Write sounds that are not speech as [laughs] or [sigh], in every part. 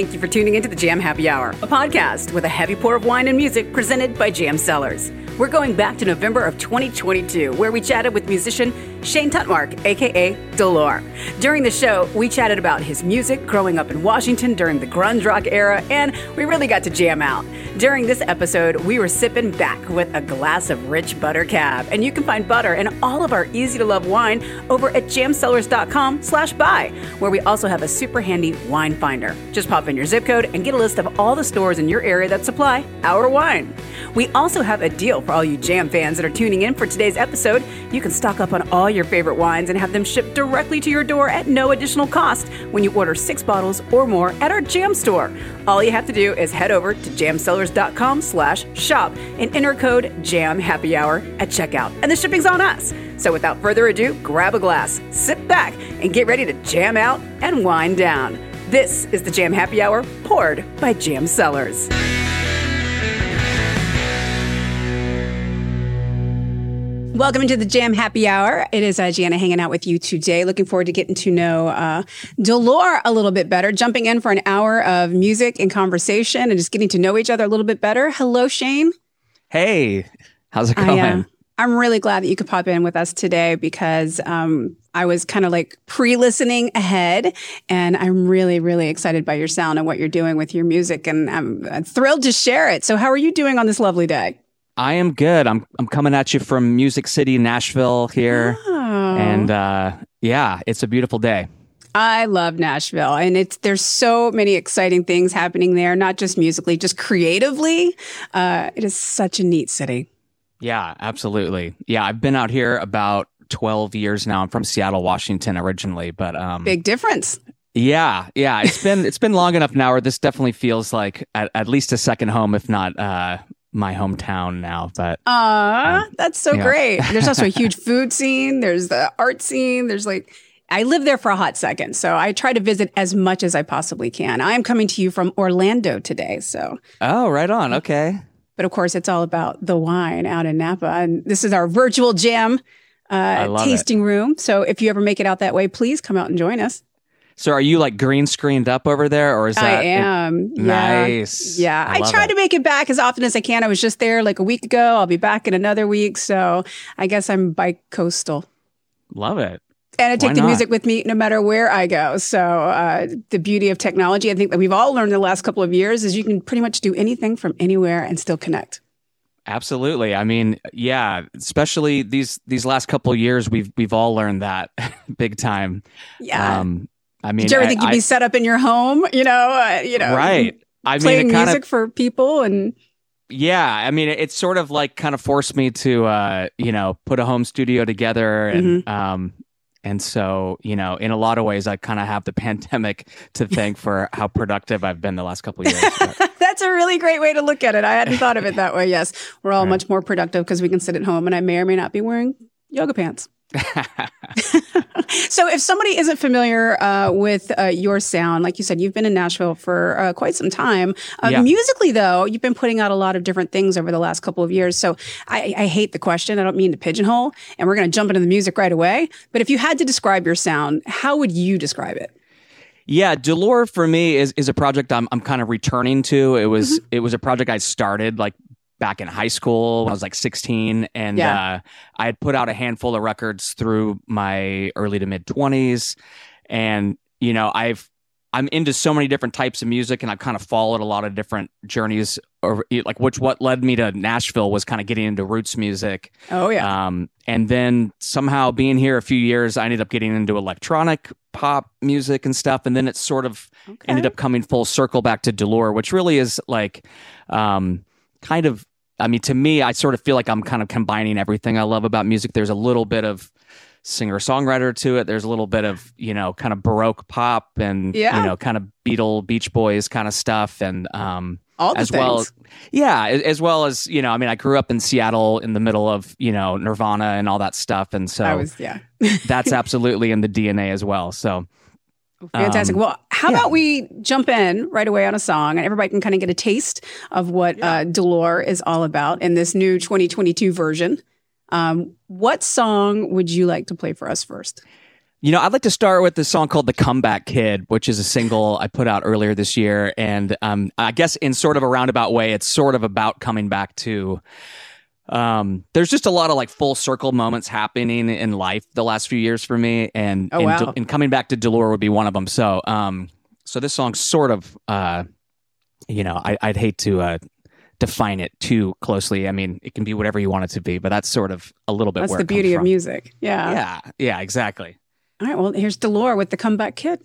Thank you for tuning into the Jam Happy Hour, a podcast with a heavy pour of wine and music presented by Jam Cellars. We're going back to November of 2022, where we chatted with musician Shane Tutmarc, aka Dolour. During the show, we chatted about his music growing up in Washington during the grunge rock era, and we really got to jam out. During this episode, we were sipping back with a glass of rich butter cab, and you can find butter and all of our easy to love wine over at jamcellars.com slash buy, where we also have a super handy wine finder. Just pop in your zip code and get a list of all the stores in your area that supply our wine. We also have a deal for all you jam fans that are tuning in for today's episode. You can stock up on all your favorite wines and have them shipped directly to your door at no additional cost when you order six bottles or more at our jam store. All you have to do is head over to jamcellars.com slash shop and enter code JAM HAPPY HOUR at checkout. And the shipping's on us. So without further ado, grab a glass, sit back, and get ready to jam out and wind down. This is the Jam Happy Hour poured by Jam Cellars. Welcome to the Jam Happy Hour. It is uh, Jana hanging out with you today. Looking forward to getting to know uh, Dolour a little bit better, jumping in for an hour of music and conversation and just getting to know each other a little bit better. Hello, Shane. Hey, how's it going? I, uh, I'm really glad that you could pop in with us today because um, I was kind of like pre listening ahead, and I'm really, really excited by your sound and what you're doing with your music, and I'm, I'm thrilled to share it. So, how are you doing on this lovely day? I am good. I'm I'm coming at you from Music City, Nashville here, oh. and uh, yeah, it's a beautiful day. I love Nashville, and it's there's so many exciting things happening there, not just musically, just creatively. Uh, it is such a neat city. Yeah, absolutely. Yeah, I've been out here about 12 years now. I'm from Seattle, Washington originally, but um, big difference. Yeah, yeah. It's been it's been long enough now where this definitely feels like at, at least a second home, if not uh, my hometown now. But ah, um, that's so great. There's also a huge [laughs] food scene. There's the art scene. There's like I lived there for a hot second, so I try to visit as much as I possibly can. I am coming to you from Orlando today, so oh, right on. Okay, but of course, it's all about the wine out in Napa, and this is our virtual jam uh, tasting it. room. So if you ever make it out that way, please come out and join us. So are you like green screened up over there or is that I am. It, nice. Yeah. I, I try it. to make it back as often as I can. I was just there like a week ago. I'll be back in another week. So I guess I'm bike coastal. Love it. And I take the music with me no matter where I go. So uh, the beauty of technology, I think that we've all learned in the last couple of years is you can pretty much do anything from anywhere and still connect. Absolutely. I mean, yeah, especially these these last couple years, we've we've all learned that [laughs] big time. Yeah. Um, I mean, did you ever think you'd be set up in your home? You know, uh, you know, right? I playing mean, music of, for people and. Yeah, I mean, it, sort of like kind of forced me to, uh, you know, put a home studio together, and mm-hmm. um, and so you know, in a lot of ways, I kind of have the [laughs] pandemic to thank for how productive I've been the last couple of years. [laughs] That's a really great way to look at it. I hadn't thought of it that way. Yes, we're all right. much more productive because we can sit at home, and I may or may not be wearing yoga pants. [laughs] so, if somebody isn't familiar uh, with uh, your sound, like you said, you've been in Nashville for uh, quite some time. Uh, yeah. Musically, though, you've been putting out a lot of different things over the last couple of years. So, I, I hate the question. I don't mean to pigeonhole, and we're going to jump into the music right away. But if you had to describe your sound, how would you describe it? Yeah, Dolour for me is is a project I'm I'm kind of returning to. It was mm-hmm. it was a project I started like back in high school when I was like 16. And yeah. uh, I had put out a handful of records through my early to mid 20s. And, you know, I've, I'm into so many different types of music and I've kind of followed a lot of different journeys or like which what led me to Nashville was kind of getting into roots music. Oh yeah. Um, and then somehow being here a few years, I ended up getting into electronic pop music and stuff. And then it sort of okay. ended up coming full circle back to Dolour, which really is like, um, kind of I mean, to me, I sort of feel like I'm kind of combining everything I love about music. There's a little bit of singer songwriter to it. There's a little bit of you know kind of baroque pop and yeah. you know kind of Beatle, Beach Boys kind of stuff, and um, all as things. well. Yeah, as well as you know. I mean, I grew up in Seattle in the middle of you know Nirvana and all that stuff, and so was, yeah, [laughs] that's absolutely in the DNA as well. So Fantastic. Um, well, how yeah. about we jump in right away on a song and everybody can kind of get a taste of what yeah. uh, Dolour is all about in this new 2022 version. Um, what song would you like to play for us first? You know, I'd like to start with the song called "The Comeback Kid," which is a single I put out earlier this year, and um, I guess in sort of a roundabout way, it's sort of about coming back to. Um, there's just a lot of like full circle moments happening in life the last few years for me, and Oh, and, wow. and coming back to Dolour would be one of them. So, um, so this song sort of, uh, you know, I, I'd hate to uh, define it too closely. I mean, it can be whatever you want it to be, but that's sort of a little bit That's the beauty of from. music. Yeah. Yeah, yeah, exactly. All right. Well, here's Dolour with the comeback kid.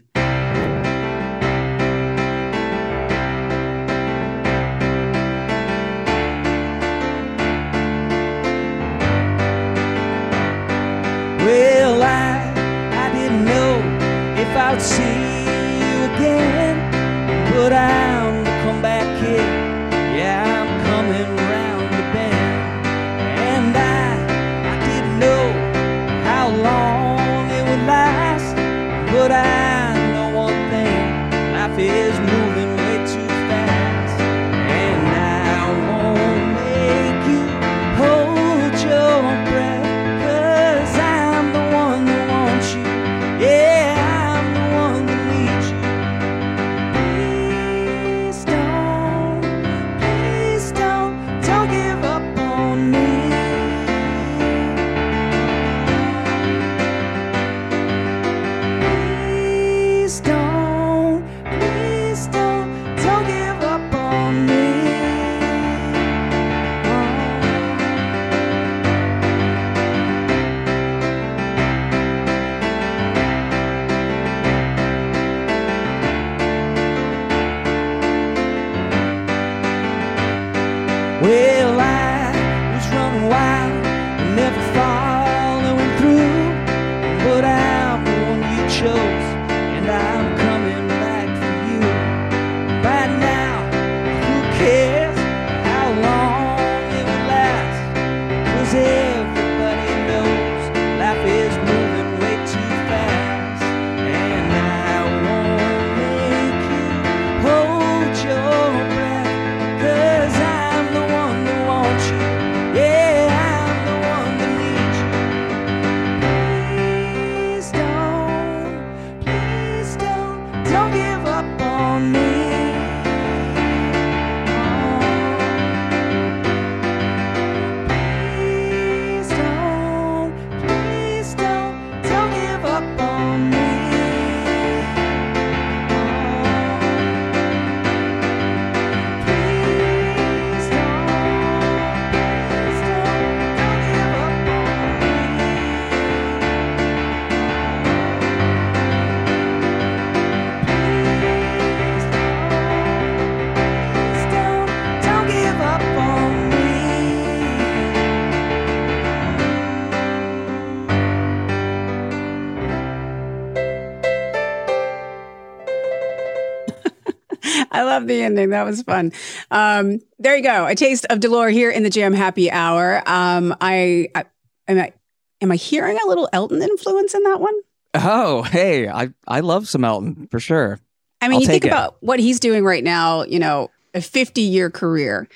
Love the ending. That was fun. Um, there you go. A taste of Dolour here in the Jam Happy Hour. Um, I, I am I am I hearing a little Elton influence in that one? Oh, hey, I I love some Elton for sure. I mean, I'll you think it. about what he's doing right now. You know, a 50 year career,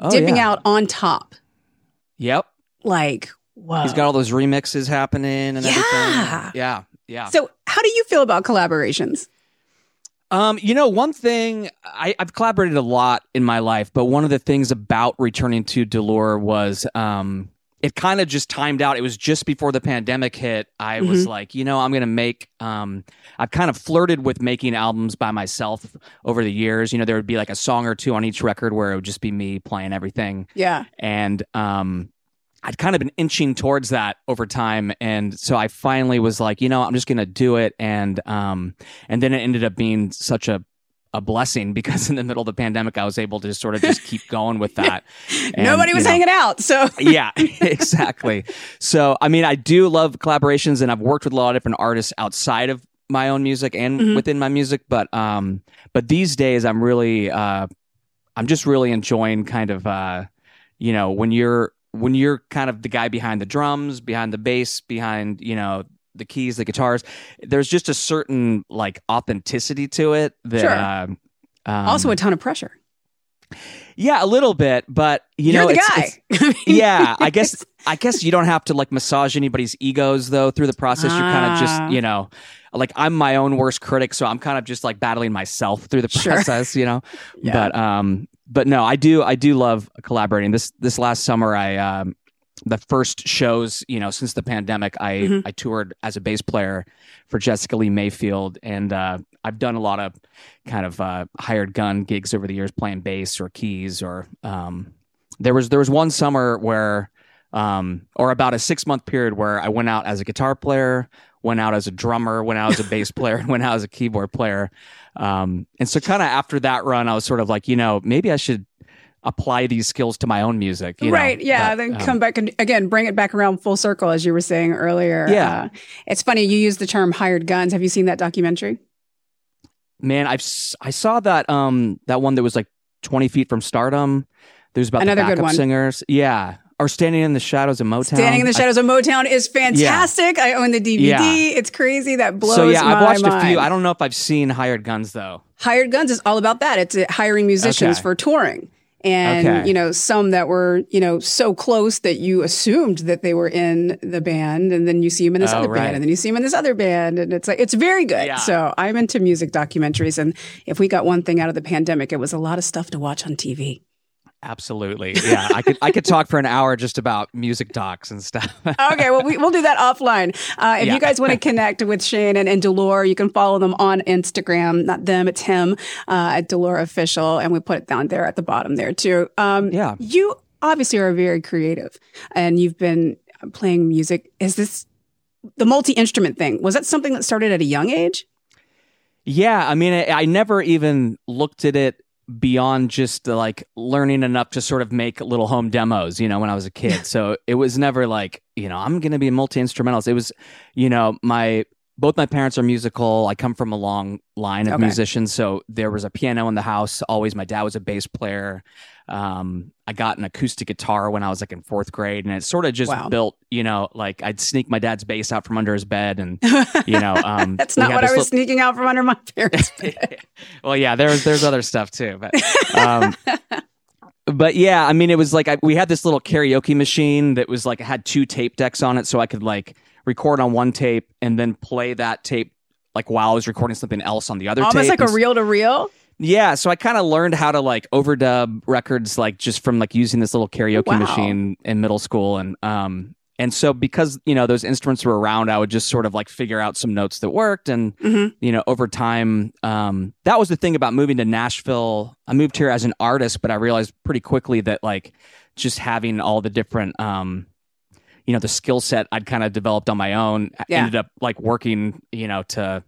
Oh, dipping yeah. out on top. Yep, Like, whoa. he's got all those remixes happening and Yeah. everything. Yeah, yeah. so, how do you feel about collaborations? Um, you know, one thing I, I've collaborated a lot in my life, but one of the things about returning to Dolour was um, it kind of just timed out. It was just before the pandemic hit. I was like, you know, I'm gonna make. Um, I've kind of flirted with making albums by myself over the years. You know, there would be like a song or two on each record where it would just be me playing everything Yeah. and um I'd kind of been inching towards that over time and so I finally was like, you know, I'm just going to do it and um and then it ended up being such a a blessing [laughs] because in the middle of the pandemic I was able to just sort of just keep going with [laughs] that. And, Nobody was you know, hanging out. So, [laughs] yeah, exactly. So, I mean, I do love collaborations, and I've worked with a lot of different artists outside of my own music and Mhm. within my music. But, um, but these days, I'm really, uh, I'm just really enjoying kind of, uh, you know, when you're when you're kind of the guy behind the drums, behind the bass, behind you know the keys, the guitars. There's just a certain like authenticity to it that. Sure. um, um, also a ton of pressure. Yeah, a little bit, but you You're know, the it's, guy. it's- [laughs] [laughs] yeah, I guess I guess you don't have to like massage anybody's egos though through the process. You're kind of Ah. just, you know, like I'm my own worst critic, so I'm kind of just like battling myself through the Sure. process, you know. [laughs] Yeah. But um but no, I do I do love collaborating. This this last summer I um the first shows, you know, since the pandemic, I Mhm. I toured as a bass player for Jessica Lea Mayfield and uh I've done a lot of kind of uh hired gun gigs over the years playing bass or keys or um there was there was one summer where um or about a 6 month period where I went out as a guitar player, went out as a drummer, went out as a bass player, and went out as a keyboard player. Um and so kind of after that run I was sort of like, you know, maybe I should apply these skills to my own music, you know? right yeah But, then um, come back and again bring it back around full circle as you were saying earlier Yeah. Uh, it's funny you used the term hired guns have you seen that documentary Man, I've I saw that um that one that was like twenty feet from stardom. There's about Another the good backup one. singers, yeah, or standing in the shadows of Motown. standing in the I- shadows of motown is fantastic i own the dvd Yeah. it's crazy that blows so yeah, I've watched a few. I don't know if I've seen Hired Guns though. hired guns is all about that it's uh, hiring musicians Okay. for touring and Okay. you know some that were you know so close that you assumed that they were in the band and then you see them in this Oh, other right. band and then you see them in this other band and it's like it's very good Yeah. so i'm into music documentaries and if we got one thing out of the pandemic it was a lot of stuff to watch on tv Absolutely, yeah. I could I could talk for an hour just about music docs and stuff. [laughs] okay, well, we, we'll do that offline. Uh, if Yeah. you guys want to [laughs] connect with Shane and, and Dolour, you can follow them on Instagram. Not them, it's him uh, at Dolour Official. And we put it down there at the bottom there, too. Um, Yeah. You obviously are very creative and you've been playing music. Is this the multi instrument thing? Was that something that started at a young age? Yeah, I mean, I, I never even looked at it beyond just like learning enough to sort of make little home demos, you know, when I was a kid. [laughs] so it was never like, you know, I'm going to be a multi instrumentalist. It was, you know, my both my parents are musical. I come from a long line of Okay. musicians, so there was a piano in the house. Always, my dad was a bass player. Um, I got an acoustic guitar when I was like in fourth grade, and it sort of just Wow. built, you know, like I'd sneak my dad's bass out from under his bed, and [laughs] you know, um, That's not what I was little- sneaking out from under my [laughs] parents. Bed. [laughs] Well, yeah, there's there's other stuff too, but um, but yeah, I mean, it was like I, we had this little karaoke machine that was like had two tape decks on it, so I could like record on one tape and then play that tape like while I was recording something else on the other Almost tape. like a reel to reel. Yeah, so I kind of learned how to like overdub records like just from like using this little karaoke Wow. machine in middle school and um and so because you know those instruments were around I would just sort of like figure out some notes that worked and Mhm. you know over time um that was the thing about moving to Nashville. I moved here as an artist, but I realized pretty quickly that like just having all the different um you know the skill set I'd kind of developed on my own Yeah. ended up like working, you know, to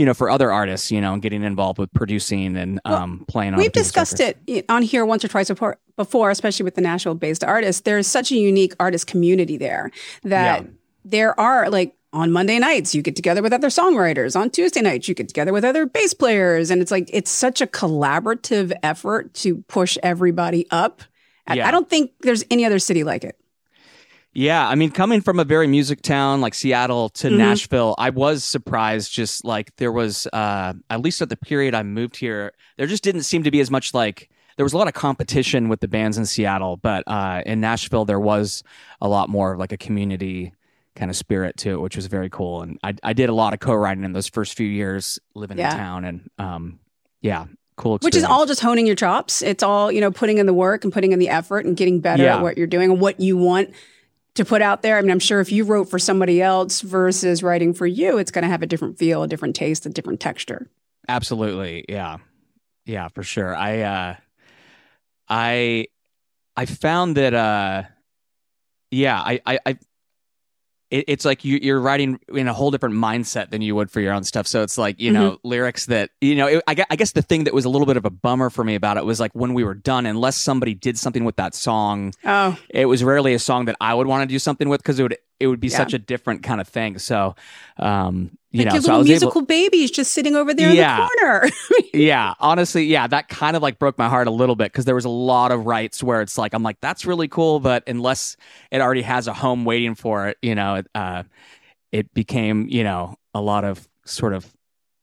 you know, for other artists, you know, getting involved with producing and Well, um, playing on. We've discussed it on here once or twice before, before, especially with the Nashville based artists. There's such a unique artist community there that Yeah. there are like on Monday nights, you get together with other songwriters. On Tuesday nights, you get together with other bass players. And it's like, it's such a collaborative effort to push everybody up. Yeah. I don't think there's any other city like it. Yeah, I mean, coming from a very music town like Seattle to Mhm. Nashville, I was surprised. Just like there was, uh, at least at the period I moved here, there just didn't seem to be as much like. There was a lot of competition with the bands in Seattle, but uh, in Nashville there was a lot more of like a community kind of spirit to it, which was very cool. And I, I did a lot of co-writing in those first few years living Yeah. in town, and um, yeah, cool. Which is all just honing your chops. It's all, you know, putting in the work and putting in the effort and getting better Yeah. at what you're doing and what you want to put out there. I mean, I'm sure if you wrote for somebody else versus writing for you, it's going to have a different feel, a different taste, a different texture. Absolutely. Yeah. Yeah, for sure. I uh I I found that uh yeah, I I, I it, it's like you, you're writing in a whole different mindset than you would for your own stuff. So it's like you know mm-hmm. lyrics that you know. It, I, gue- I guess the thing that was a little bit of a bummer for me about it was like when we were done, unless somebody did something with that song, Oh, it was rarely a song that I would want to do something with because it would it would be Yeah. such a different kind of thing. So, um, you like know, your so I little was musical able, babies just sitting over there Yeah. in the corner. [laughs] yeah, honestly, yeah, that kind of like broke my heart a little bit because there was a lot of rights where it's like I'm like that's really cool, but unless it already has a home waiting for it, you know, uh, it became you know a lot of sort of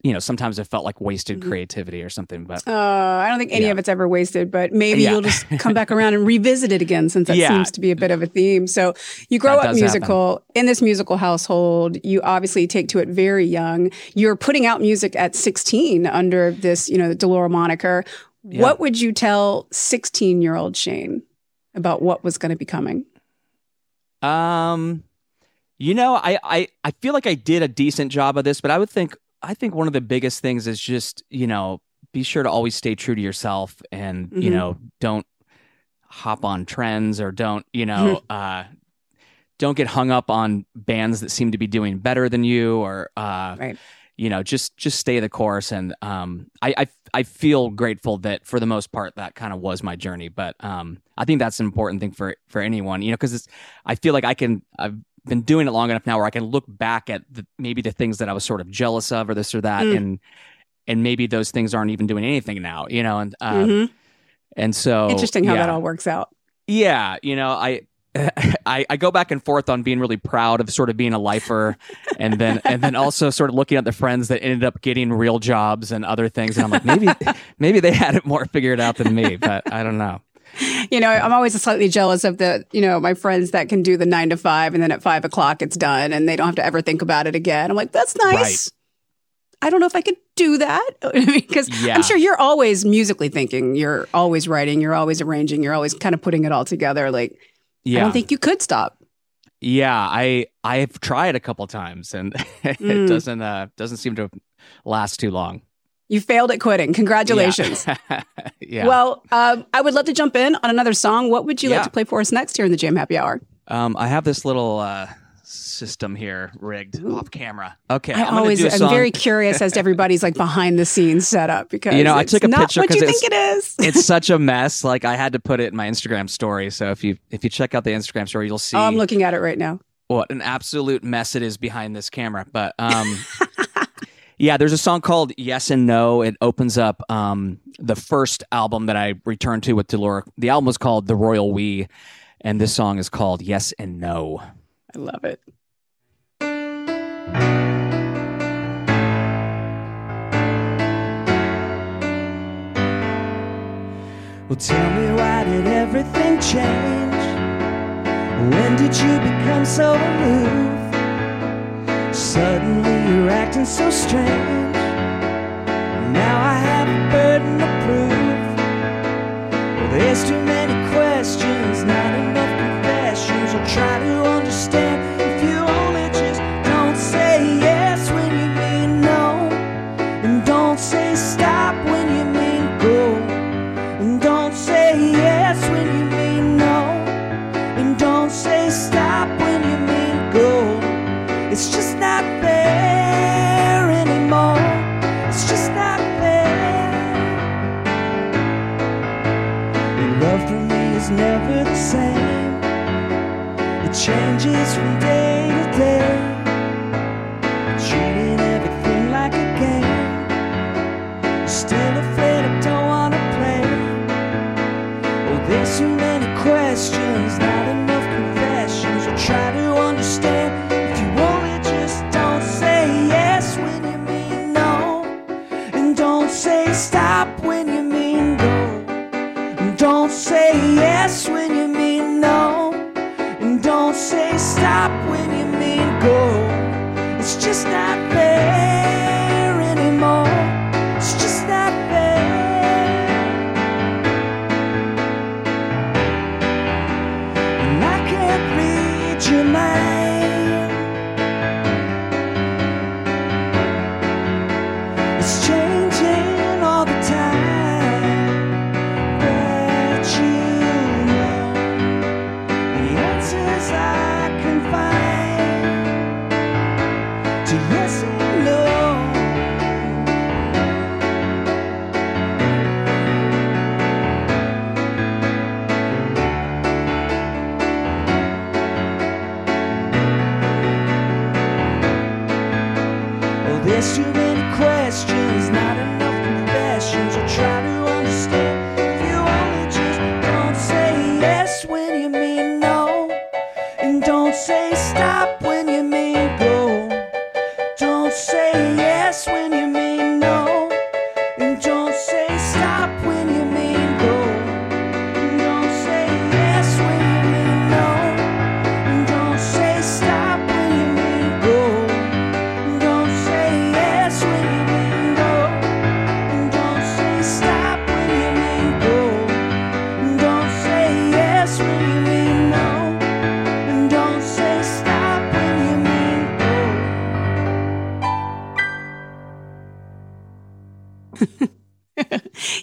you know, sometimes it felt like wasted mm-hmm. creativity or something. But uh, I don't think any yeah. of it's ever wasted. But maybe yeah. you'll just come back around and revisit it again, since that [laughs] yeah. seems to be a bit of a theme. So you grow that up musical happen. in this musical household. You obviously take to it very young. You're putting out music at 16 under this, you know, the Dolour moniker. What would you tell 16 year old Shane about what was going to be coming? Um, you know, I, I I feel like I did a decent job of this, but I would think I think one of the biggest things is just, you know, be sure to always stay true to yourself and, mm-hmm. you know, don't hop on trends or don't, you know, uh, don't get hung up on bands that seem to be doing better than you or, uh, right. you know, just, just stay the course. And, um, I, I, I feel grateful that for the most part, that kind of was my journey. But, um, I think that's an important thing for, for anyone, you know, cause it's, I feel like I can, I've, been doing it long enough now where I can look back at the, maybe the things that I was sort of jealous of or this or that, mm. and and maybe those things aren't even doing anything now, you know, and um, mm-hmm. and so interesting how yeah. that all works out. Yeah, you know, I. [laughs] I, I go back and forth on being really proud of sort of being a lifer and then and then also sort of looking at the friends that ended up getting real jobs and other things and I'm like maybe [laughs] maybe they had it more figured out than me but I don't know [laughs] you know, I'm always slightly jealous of the, you know, my friends that can do the nine to five and then at five o'clock it's done and they don't have to ever think about it again. I'm like, that's nice. Right. I don't know if I could do that [laughs] because yeah. I'm sure you're always musically thinking, you're always writing, you're always arranging, you're always kind of putting it all together. Like, yeah. I don't think you could stop. Yeah, I I've tried a couple times and [laughs] it mm. doesn't uh doesn't seem to last too long. You failed at quitting. Congratulations. Yeah. [laughs] yeah. Well, um, I would love to jump in on another song. What would you yeah. like to play for us next here in the Jam Happy Hour? Um, I have this little uh, system here rigged Ooh. off camera. Okay, I I'm always am very curious as to everybody's like behind the scenes setup because you know I took a picture because you think it is. [laughs] it's such a [laughs] mess. Like I had to put it in my Instagram story. So if you if you check out the Instagram story, you'll see. Oh, I'm looking at it right now. What an absolute mess it is behind this camera. But um, Yeah, there's a song called Yes and No. It opens up um, the first album that I returned to with Dolour. The album was called The Royal We, and this song is called Yes and No. I love it. Well, tell me why did everything change? When did you become so aloof? Suddenly you're acting so strange. Now I have a burden to prove. There's too many questions, not enough confessions. I'll try to understand there's too many questions, not enough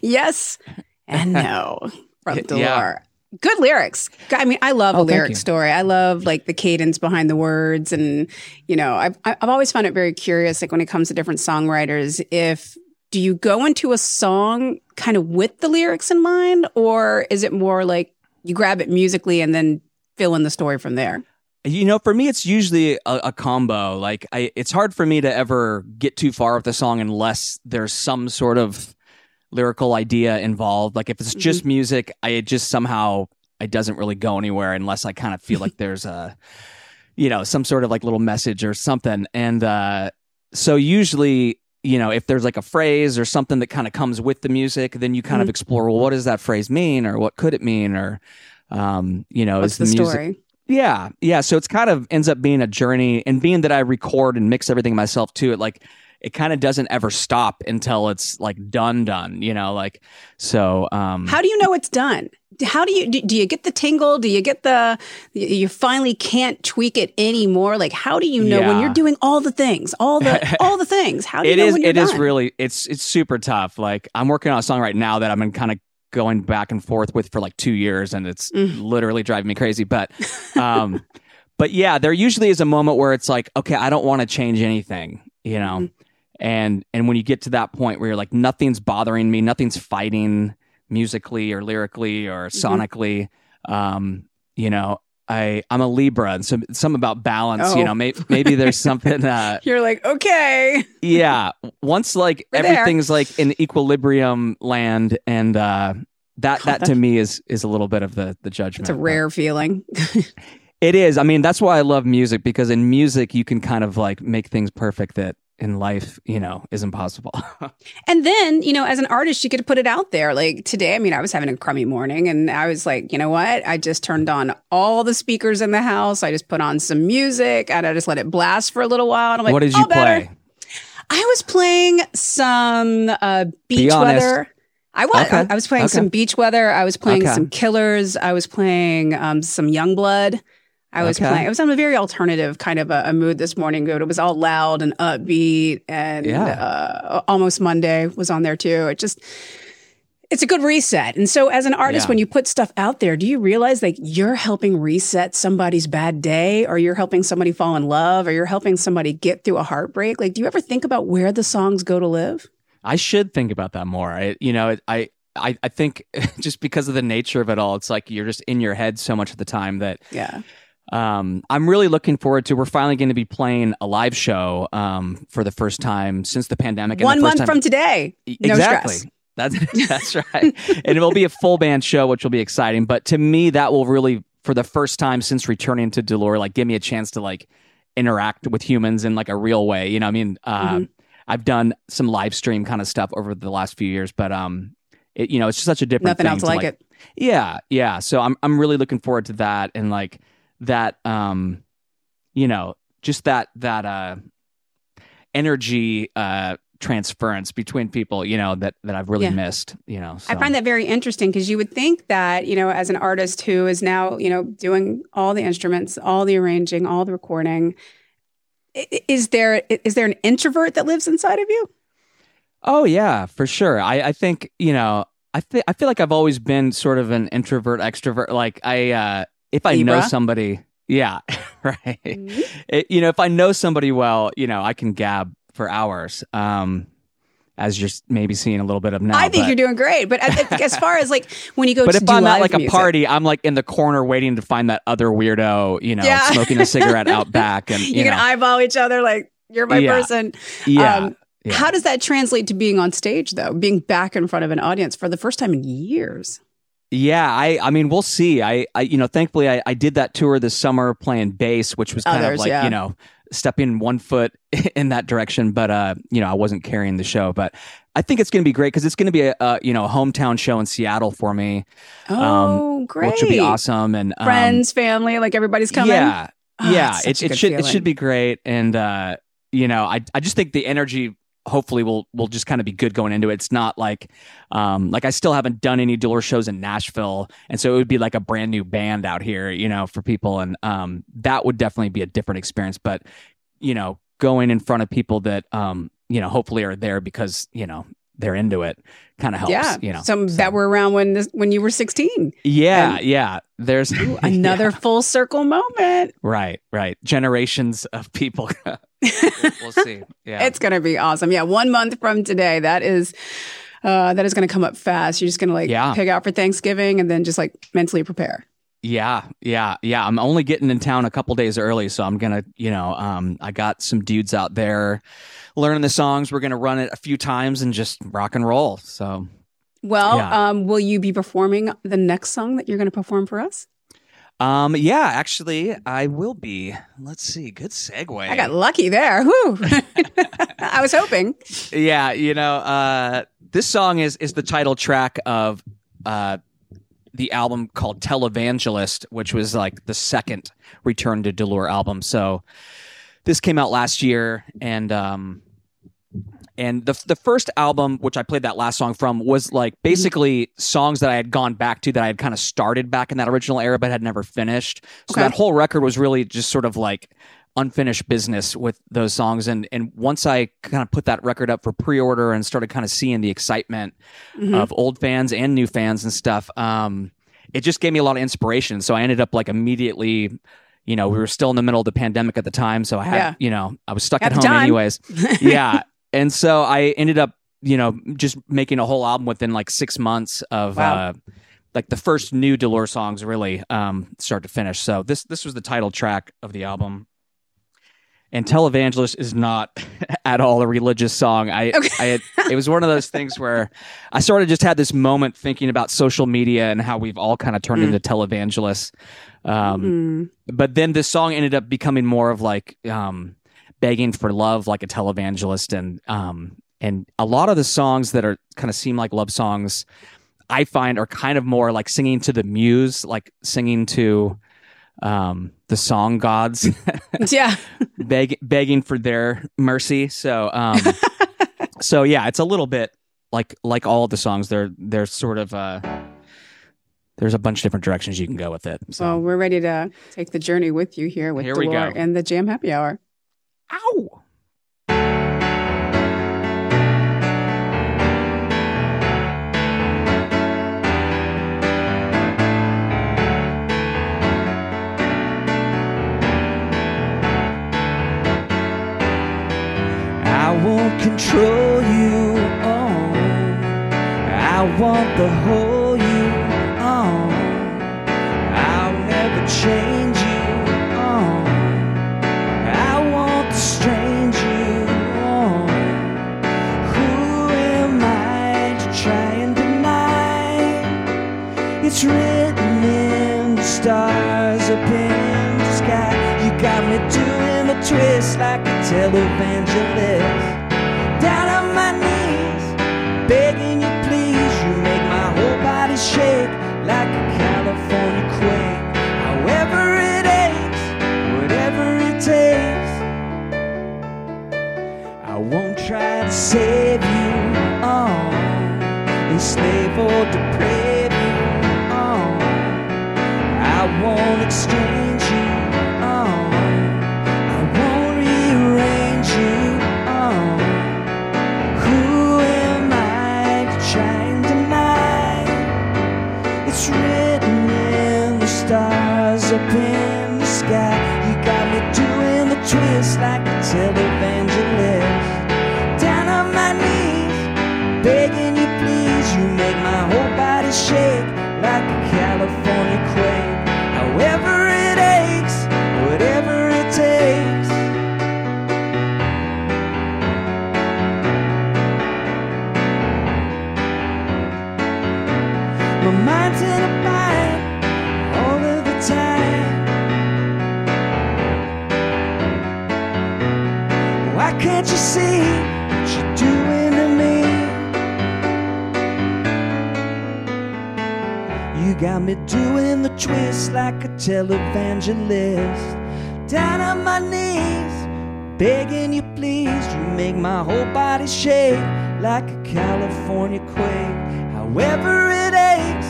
yes and no [laughs] from Dolour. Yeah. Good lyrics. I mean, I love oh, a lyric story. I love like the cadence behind the words, and you know, I've I've always found it very curious. Like when it comes to different songwriters, if do you go into a song kind of with the lyrics in mind, or is it more like you grab it musically and then fill in the story from there? You know, for me, it's usually a, a, combo. Like, I, it's hard for me to ever get too far with the song unless there's some sort of lyrical idea involved. Like, if it's just mm-hmm. music, I it just somehow it doesn't really go anywhere unless I kind of feel like [laughs] there's a, you know, some sort of like little message or something. And uh, so usually, you know, if there's like a phrase or something that kind of comes with the music, then you kind mm-hmm. of explore, well, what does that phrase mean, or what could it mean, or um, you know, What's is the, the music. Story? Yeah, yeah. So it's kind of ends up being a journey, and being that I record and mix everything myself too, it like it kind of doesn't ever stop until it's like done, done. You know, like so. um How do you know it's done? How do you do, do you get the tingle? Do you get the you finally can't tweak it anymore? Like how do you know yeah. when you're doing all the things, all the [laughs] all the things? How do you it know is, when you're It done? is really it's it's super tough. Like I'm working on a song right now that I'm been kind of going back and forth with for like two years, and it's mm. literally driving me crazy. But, [laughs] um, but yeah, there usually is a moment where it's like, okay, I don't want to change anything, you know, mm. And and when you get to that point where you're like, nothing's bothering me, nothing's fighting musically or lyrically or mm-hmm. sonically, mm-hmm. um, you know, I I'm a Libra, and so some about balance. Oh. You know, may, maybe there's [laughs] something. Uh, You're like, okay, yeah. Once like We're everything's there. like in equilibrium land, and uh, that that to me is is a little bit of the the judgment. It's a rare feeling. [laughs] it is. I mean, that's why I love music because in music you can kind of like make things perfect that in life, you know, is impossible. [laughs] and then, you know, as an artist, you get to put it out there. Like today, I mean, I was having a crummy morning and I was like, you know what? I just turned on all the speakers in the house. I just put on some music and I just let it blast for a little while. And I'm like, what did you play? I was playing some uh, beach weather. I was. Okay. I, I was playing okay. some beach weather. I was playing okay. some killers. I was playing um, some Yungblud. I was okay. playing. I was in a very alternative kind of a, a, mood this morning. But it was all loud and upbeat, and yeah. uh, almost Monday was on there too. It just it's a good reset. And so, as an artist, yeah. when you put stuff out there, do you realize like you're helping reset somebody's bad day, or you're helping somebody fall in love, or you're helping somebody get through a heartbreak? Like, do you ever think about where the songs go to live? I should think about that more. I, you know, I, I, I think [laughs] just because of the nature of it all, it's like you're just in your head so much of the time that yeah um, I'm really looking forward to. We're finally going to be playing a live show um, for the first time since the pandemic. One month time, from today. No exactly. Stress. That's [laughs] that's right. and it will be a full band show, which will be exciting. But to me, that will really, for the first time since returning to Dolour, like give me a chance to like interact with humans in like a real way. You know, I mean, uh, mm-hmm. I've done some live stream kind of stuff over the last few years, but um, it, you know, it's just such a different. Nothing else like, like it. Yeah, yeah. So I'm I'm really looking forward to that and like that um you know just that that uh energy uh transference between people you know that that i've really yeah. missed you know so. i find that very interesting because you would think that you know as an artist who is now you know doing all the instruments all the arranging all the recording is there is there an introvert that lives inside of you oh yeah for sure i i think you know i think i feel like i've always been sort of an introvert extrovert like i uh if I Libra. know somebody, yeah, [laughs] right. Mm-hmm. It, you know, if I know somebody well, you know, I can gab for hours. Um, as you're maybe seeing a little bit of now. I think but... you're doing great, but as far as like when you go, [laughs] but if I'm at like music... a party, I'm like in the corner waiting to find that other weirdo, you know, yeah. smoking a cigarette out [laughs] back, and you, you can eyeball each other like you're my yeah. person. Yeah. Um, yeah. How does that translate to being on stage though? Being back in front of an audience for the first time in years. Yeah, I I mean we'll see. I, I you know thankfully I, I did that tour this summer playing bass, which was kind Others, of like yeah. you know stepping one foot [laughs] in that direction, but uh you know I wasn't carrying the show, but I think it's going to be great because it's going to be a, a, you know a hometown show in Seattle for me. Oh, um, great! Which would be awesome and um, friends, family, like everybody's coming. Yeah, oh, yeah. It, it should feeling. it should be great, and uh, you know I I just think the energy hopefully will will just kind of be good going into it. It's not like um like I still haven't done any Dolour shows in Nashville, and so it would be like a brand new band out here, you know, for people, and um that would definitely be a different experience. But you know, going in front of people that um you know hopefully are there because you know they're into it kind of helps. Yeah, you know, some so. that were around when this, when you were sixteen. Yeah, and yeah. There's [laughs] another yeah. full circle moment. Right, right. Generations of people. [laughs] we'll, we'll, see. Yeah, it's gonna be awesome. Yeah, one month from today. That is. Uh, that is going to come up fast. You're just going to like yeah. pick out for Thanksgiving and then just like mentally prepare. Yeah, yeah, yeah. I'm only getting in town a couple days early, so I'm gonna, you know, um, I got some dudes out there learning the songs. We're gonna run it a few times and just rock and roll. So, well, yeah. um, will you be performing the next song that you're going to perform for us? Um, yeah, actually, I will be. Let's see. Good segue. I got lucky there. Whoo! [laughs] I was hoping. Yeah, you know, uh, this song is is the title track of uh the album called Televangelist, which was like the second Return to Dolour album. So this came out last year, and um, and the the first album, which I played that last song from, was like basically songs that I had gone back to that I had kind of started back in that original era, but had never finished. So okay. that whole record was really just sort of like unfinished business with those songs and and once I kind of put that record up for pre-order and started kind of seeing the excitement mm-hmm. of old fans and new fans and stuff um it just gave me a lot of inspiration so I ended up like immediately you know we were still in the middle of the pandemic at the time so I had yeah. you know I was stuck at, at home anyways [laughs] yeah and so I ended up you know just making a whole album within like 6 months of wow. uh like the first new Dolour songs really um start to finish so this this was the title track of the album and televangelist is not [laughs] at all a religious song i okay. i had, it was one of those things where i sort of just had this moment thinking about social media and how we've all kind of turned mm. into televangelists um, mm. but then this song ended up becoming more of like um, begging for love like a televangelist and um, and a lot of the songs that are kind of seem like love songs i find are kind of more like singing to the muse like singing to um, the song gods. [laughs] yeah, [laughs] beg, begging for their mercy. So, um, [laughs] so yeah, it's a little bit like like all the songs. They're they're sort of uh, there's a bunch of different directions you can go with it. So well, we're ready to take the journey with you here with here we go. and the Jam Happy Hour. Ow. won't control you. Oh, I want the whole a televangelist. begging you please. You make my whole body shake like a California quake. However it aches, whatever it takes. I won't try to save like Down on my knees, begging you please. You make my whole body shake like a California quake. However it aches,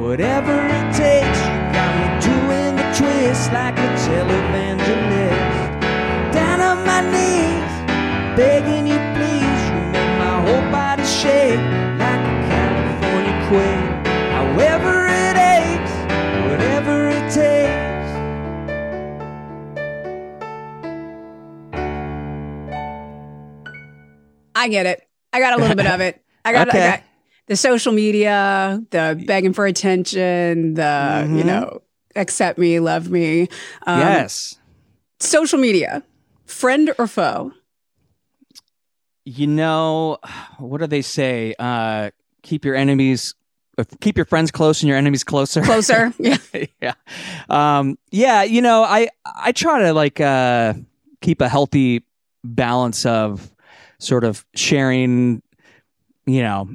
whatever it takes. You got me doing the twist like a televangelist. Down on my knees begging you please. You make my whole body shake I get it. I got a little bit of it. I got, okay. I got the social media, the begging for attention, the mm-hmm. you know, accept me, love me. Um, yes. Social media, friend or foe? You know, what do they say? Uh, keep your enemies keep your friends close and your enemies closer. Closer. [laughs] Yeah. yeah. Um, yeah, you know, I I try to like uh keep a healthy balance of sort of sharing, you know,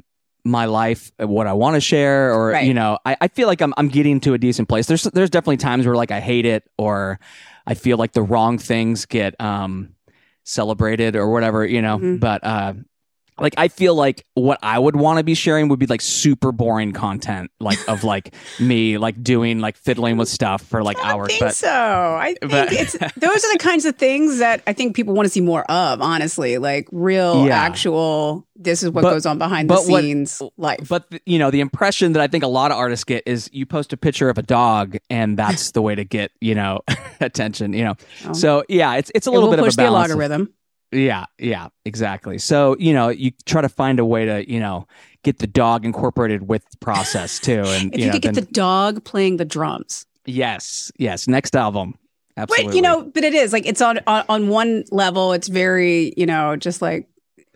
my life, what I want to share, or right. you know, I, I feel like I'm I'm getting to a decent place. There's there's definitely times where like I hate it or I feel like the wrong things get um celebrated or whatever, you know. Mm-hmm. But uh like I feel like what I would want to be sharing would be like super boring content, like of like [laughs] me like doing like fiddling with stuff for like I hours. Think but, so I [laughs] think but, it's those are the kinds of things that I think people want to see more of. Honestly, like real, yeah. actual. This is what but, goes on behind the scenes what, life. But you know, the impression that I think a lot of artists get is you post a picture of a dog, and that's [laughs] the way to get you know attention. You know, oh. so yeah, it's it's a little bit of a balance. the algorithm. Yeah, yeah, exactly. So, you know, you try to find a way to, you know, get the dog incorporated with the process too. [laughs] And if you, you know, could get then, the dog playing the drums. Yes, yes. Next album. Absolutely. But you know, but it is like it's on, on on one level, it's very, you know, just like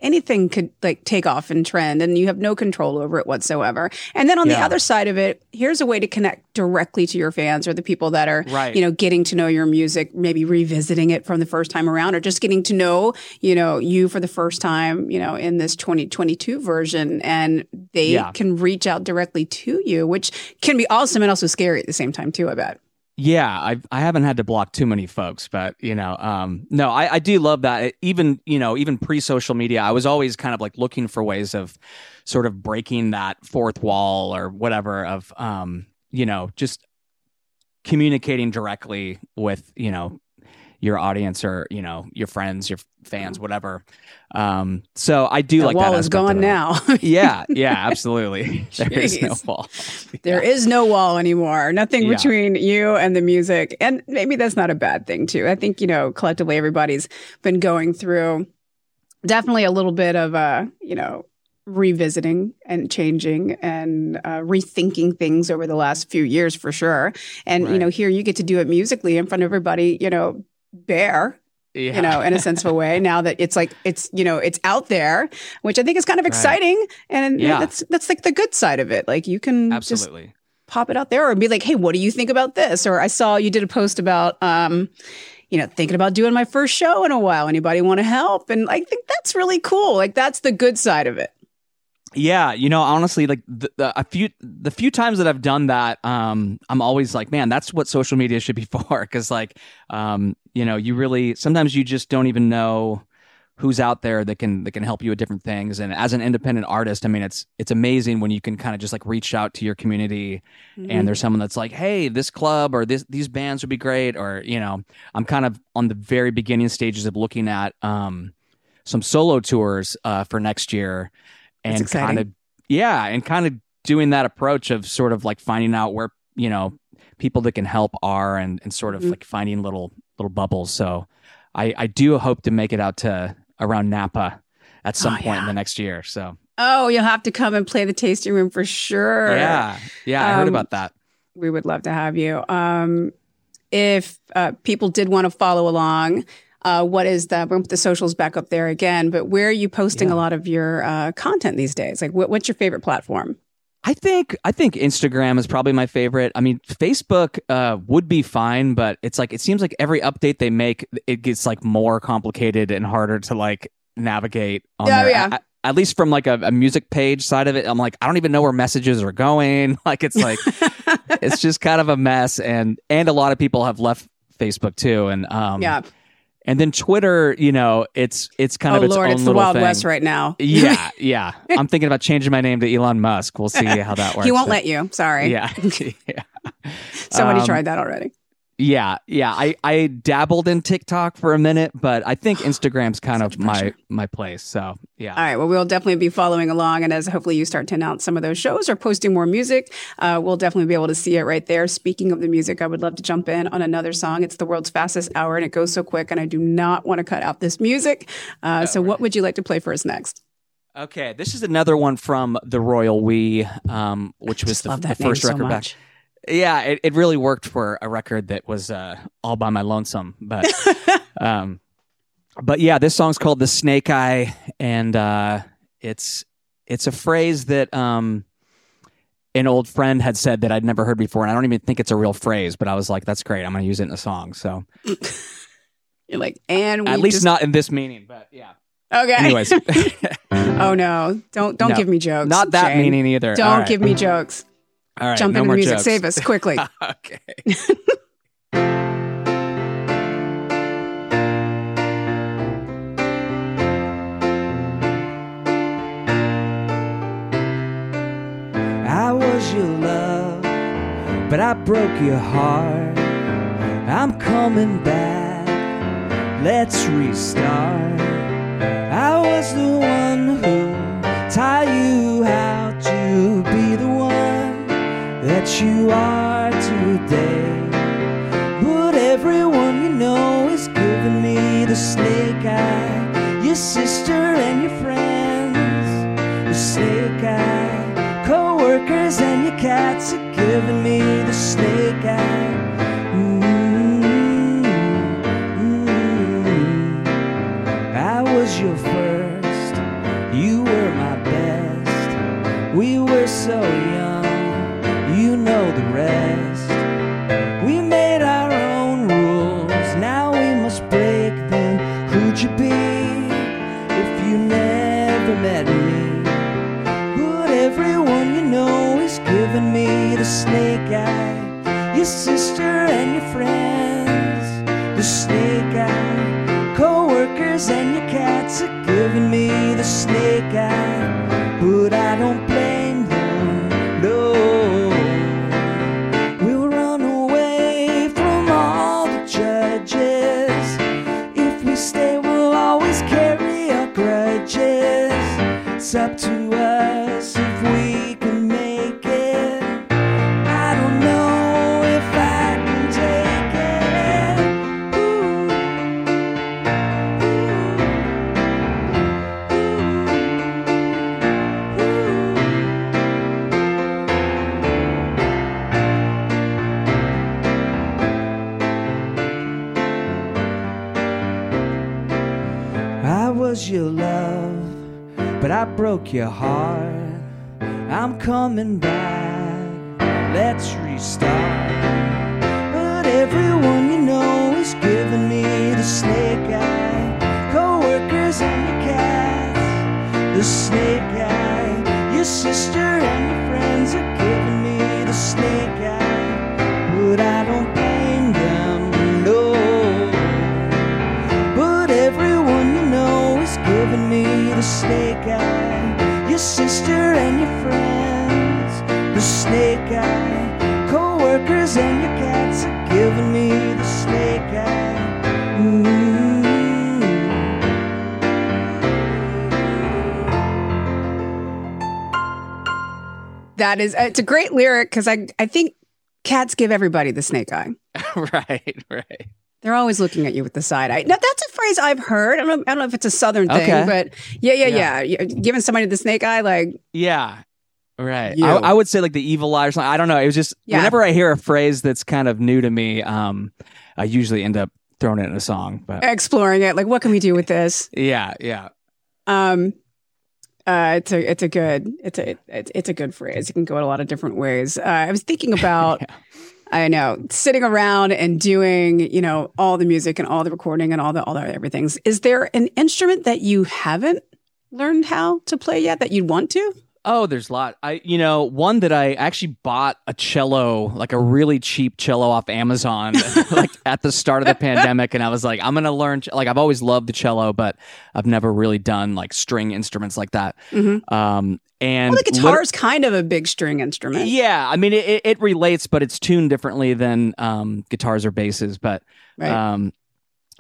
anything could like take off and trend and you have no control over it whatsoever. And then on yeah. the other side of it, here's a way to connect directly to your fans or the people that are, right. you know, getting to know your music, maybe revisiting it from the first time around or just getting to know, you know, you for the first time, you know, in this 2022 version and they yeah. can reach out directly to you, which can be awesome and also scary at the same time too, I bet. Yeah, I I haven't had to block too many folks, but you know, um, no, I, I do love that. Even you know, even pre social media, I was always kind of like looking for ways of sort of breaking that fourth wall or whatever of um, you know, just communicating directly with you know your audience or you know your friends, your fans, whatever. Um, so I do like the like wall that. is gone now. [laughs] yeah, yeah, absolutely. [laughs] [laughs] there is no wall. There yeah. is no wall anymore. Nothing yeah. between you and the music, and maybe that's not a bad thing too. I think you know collectively everybody's been going through definitely a little bit of a you know revisiting and changing and uh, rethinking things over the last few years for sure. And right. you know, here you get to do it musically in front of everybody. You know, bare yeah. you know, in a sense of a way. Now that it's like it's you know it's out there, which I think is kind of exciting, right. and yeah. that's that's like the good side of it. Like you can absolutely pop it out there or be like, hey, what do you think about this? Or I saw you did a post about. um you know, thinking about doing my first show in a while. Anybody want to help? And I think that's really cool. Like that's the good side of it. Yeah, you know, honestly, like the, the, a few the few times that I've done that, um, I'm always like, man, that's what social media should be [laughs] for. Because like, um, you know, you really sometimes you just don't even know who's out there that can that can help you with different things. And as an independent artist, I mean, it's it's amazing when you can kind of just like reach out to your community, mm-hmm. and there's someone that's like, hey, this club or this these bands would be great, or you know, I'm kind of on the very beginning stages of looking at um some solo tours uh, for next year and kind of yeah, and kind of doing that approach of sort of like finding out where you know people that can help are and and sort of mm-hmm. like finding little little bubbles. So I I do hope to make it out to around Napa at some oh, point yeah. in the next year. So oh, you'll have to come and play the tasting room for sure. Yeah, yeah, I um, heard about that. We would love to have you. Um, if uh, people did want to follow along, uh, what is the, put the socials back up there again, but where are you posting yeah. a lot of your uh, content these days? Like, what, what's your favorite platform? I think I think Instagram is probably my favorite. I mean, Facebook uh, would be fine, but it's like it seems like every update they make, it gets like more complicated and harder to like navigate. On yeah, there. yeah. I, at least from like a, a, music page side of it, I'm like, I don't even know where messages are going. [laughs] Like, it's like, [laughs] it's just kind of a mess, and and a lot of people have left Facebook too, and um, yeah. And then Twitter, you know, it's it's kind oh of its Lord, own it's the Wild thing. West right now. yeah, [laughs] yeah. I'm thinking about changing my name to Elon Musk. We'll see how that works. he won't let you. Sorry. Yeah. [laughs] [laughs] yeah. Somebody um, tried that already. Yeah, yeah. I, I dabbled in TikTok for a minute, but I think [sighs] Instagram's kind of my my place. So yeah. All right. Well, we'll definitely be following along, and as hopefully you start to announce some of those shows or posting more music, uh, we'll definitely be able to see it right there. Speaking of the music, I would love to jump in on another song. It's the world's fastest hour, and it goes so quick, and I do not want to cut out this music. Uh, so, what would you like to play for us next? Okay, this is another one from the Royal We, um, which was the, the first record so back. Yeah, it, it really worked for a record that was uh, all by my lonesome. But [laughs] um, but yeah, this song's called "The Snake Eye," and uh, it's it's a phrase that um, an old friend had said that I'd never heard before, and I don't even think it's a real phrase. But I was like, "That's great! I'm going to use it in a song." So [laughs] you're like, and at least just... not in this meaning, but yeah. Okay. Anyways. [laughs] oh no! Don't don't no, give me jokes. Not that Shane. meaning either. Don't right. give me jokes. All right. Jump no into music. Jokes. Save us quickly. [laughs] okay. I was your love, but I broke your heart. I'm coming back, let's restart. I was the one who tied you how that you are today. But everyone you know is giving me the snake eye, your sister and your friends, the snake eye, co workers and your cats are giving me the snake eye. Eye. Your sister and your friends, the snake eye. Co workers and your cats are giving me the snake eye. That is, it's a great lyric because I, I think cats give everybody the snake eye. [laughs] right, right. They're always looking at you with the side eye. Now, that's a phrase I've heard. I don't know, I don't know if it's a Southern thing, okay. but yeah, yeah, yeah, yeah. Giving somebody the snake eye, like. Yeah. Right. I, I, would say like the evil eye or something. I don't know. It was just yeah. whenever I hear a phrase that's kind of new to me, um, I usually end up throwing it in a song. But exploring it, like what can we do with this? yeah, yeah. Um, uh, it's a it's a good it's a it's, it's a good phrase. It can go in a lot of different ways. Uh, I was thinking about. [laughs] yeah. I know sitting around and doing, you know, all the music and all the recording and all the all the everything's. Is there an instrument that you haven't learned how to play yet that you'd want to? Oh, there's a lot. I, you know, one that I actually bought a cello, like a really cheap cello off Amazon, [laughs] like at the start of the pandemic, and I was like, I'm gonna learn. Like, I've always loved the cello, but I've never really done like string instruments like that. Mm-hmm. Um, and well, the guitar is kind of a big string instrument. Yeah, I mean, it, it relates, but it's tuned differently than um, guitars or basses. But right. um,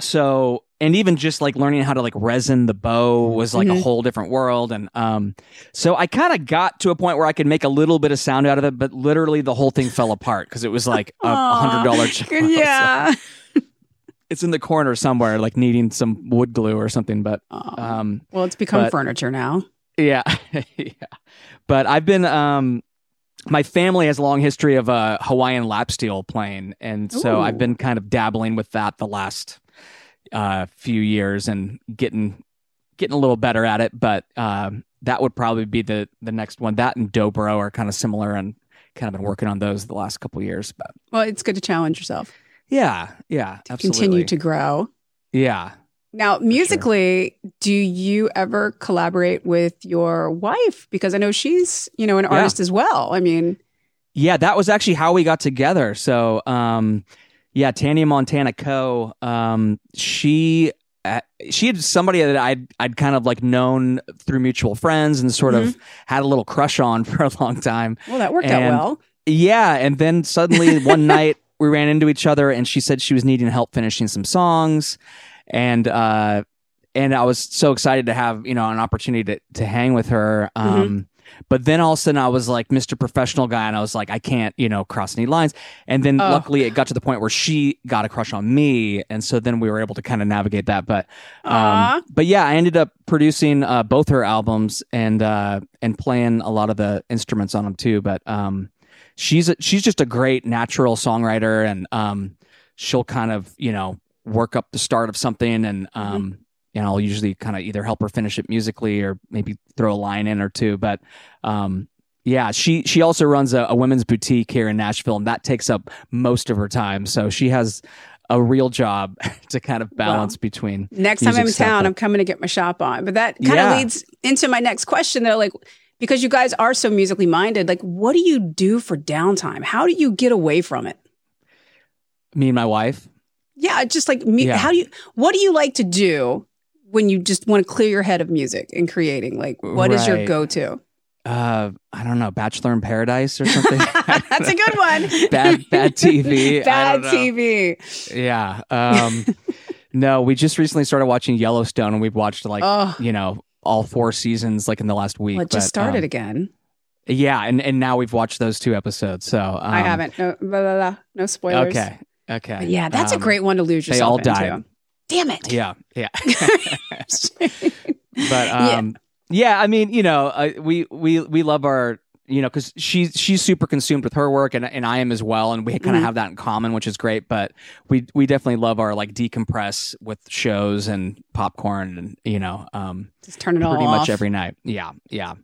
so and even just like learning how to like resin the bow was like mm-hmm. a whole different world and um so i kind of got to a point where i could make a little bit of sound out of it but literally the whole thing fell apart because it was like a [laughs] hundred dollar [laughs] yeah so [laughs] it's in the corner somewhere like needing some wood glue or something but um well it's become but, furniture now Yeah, yeah. But I've been um, my family has a long history of uh, Hawaiian lap steel playing, and so Ooh. I've been kind of dabbling with that the last uh, few years and getting getting a little better at it. But um, that would probably be the the next one. That and dobro are kind of similar, and kind of been working on those the last couple years. But well, it's good to challenge yourself. Yeah, yeah, to absolutely. Continue to grow. Yeah. Now, musically, sure. do you ever collaborate with your wife? Because I know she's, you know, an artist yeah. as well. I mean, yeah, that was actually how we got together. So, um, yeah, Tanya Montana Coe. Um, she uh, she had somebody that I'd I'd kind of like known through mutual friends and sort mm-hmm. of had a little crush on [laughs] for a long time. Well, that worked and, out well. Yeah, and then suddenly [laughs] one night we ran into each other, and she said she was needing help finishing some songs, and uh, and I was so excited to have you know an opportunity to to hang with her. Mm-hmm. Um, mm-hmm. But then all of a sudden I was like Mr. Professional guy and I was like, I can't, you know, cross any lines. And then oh. luckily it got to the point where she got a crush on me. And so then we were able to kind of navigate that. But, um, but yeah, I ended up producing, uh, both her albums and, uh, and playing a lot of the instruments on them too. But, um, she's, a, she's just a great natural songwriter and, um, she'll kind of, you know, work up the start of something and, mm-hmm. um, mm-hmm and I'll usually kind of either help her finish it musically or maybe throw a line in or two. But um, yeah, she she also runs a, a, women's boutique here in Nashville, and that takes up most of her time. So she has a real job [laughs] to kind of balance well, between. Next time I'm in town, I'm coming to get my shop on. But that kind yeah. of leads into my next question. Though, like because you guys are so musically minded, like what do you do for downtime? How do you get away from it? Me and my wife. Yeah, just like me. Yeah. How do you? What do you like to do when you just want to clear your head of music and creating? Like, what right. is your go to? Uh, I don't know, Bachelor in Paradise or something. [laughs] That's a good one. [laughs] bad, bad TV. Bad TV. Yeah. Um, [laughs] no, we just recently started watching Yellowstone, and we've watched like oh. you know all four seasons like in the last week. Well, it just but, started um, again. Yeah, and and now we've watched those two episodes. So um, I haven't. No, blah, blah, blah. no spoilers. Okay. Okay. But yeah, that's a um, great one to lose yourself. They all died. Into. Damn it. Yeah. Yeah. [laughs] but um, yeah. yeah. I mean, you know, uh, we we we love our you know because she's she's super consumed with her work and, and i am as well and we kind of mm-hmm. have that in common which is great but we we definitely love our like decompress with shows and popcorn and you know um just turn it all pretty off. much every night yeah yeah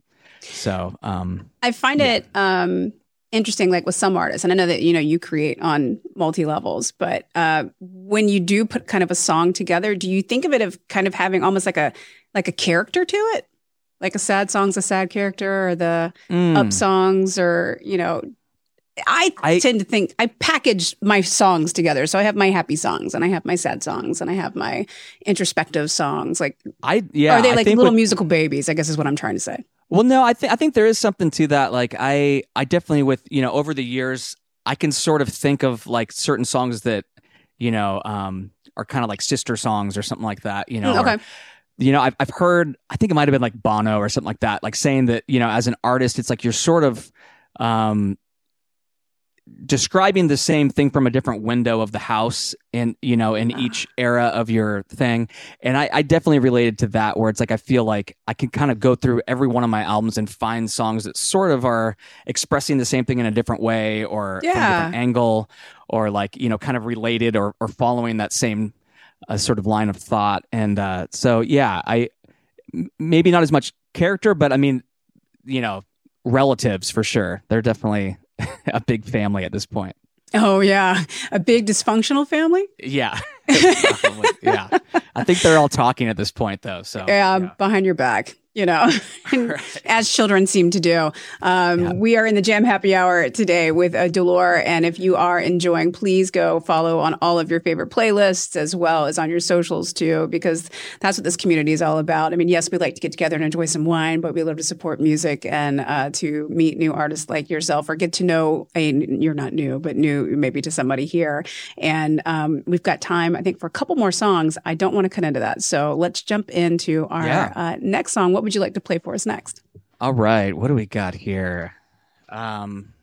so um i find yeah. it um interesting like with some artists and i know that you know you create on multi levels but uh, when you do put kind of a song together do you think of it of kind of having almost like a like a character to it like a sad song's a sad character or the mm. up songs or you know I, I, tend to think I package my songs together. So I have my happy songs and I have my sad songs and I have my introspective songs. Like I yeah. Are they like little with, musical babies? I guess is what I'm trying to say. Well, no, I think I think there is something to that. Like I, I definitely with you know over the years, I can sort of think of like certain songs that you know um, are kind of like sister songs or something like that. You know, mm, okay. Or, you know, I've I've heard. I think it might have been like Bono or something like that. Like saying that you know, as an artist, it's like you're sort of um, describing the same thing from a different window of the house in you know in each era of your thing. And I, I, definitely related to that where it's like i feel like i can kind of go through every one of my albums and find songs that sort of are expressing the same thing in a different way or yeah. from a different angle or like you know kind of related or, or following that same uh, sort of line of thought. And uh, so yeah i maybe not as much character but i mean you know relatives for sure. They're definitely [laughs] a big family at this point. Oh yeah, a big dysfunctional family. Yeah, [laughs] yeah. I think they're all talking at this point, though. So yeah, yeah. behind your back you know, [laughs] right. as children seem to do. Um, yeah. We are in the Jam Happy Hour today with uh, Dolour. And if you are enjoying, please go follow on all of your favorite playlists as well as on your socials too, because that's what this community is all about. I mean, yes, we like to get together and enjoy some wine, but we love to support music and uh, to meet new artists like yourself or get to know, a, you're not new, but new maybe to somebody here. And um, we've got time, I think, for a couple more songs. I don't want to cut into that. So let's jump into our yeah. uh, next song. What would you like to play for us next? All right. What do we got here? Um,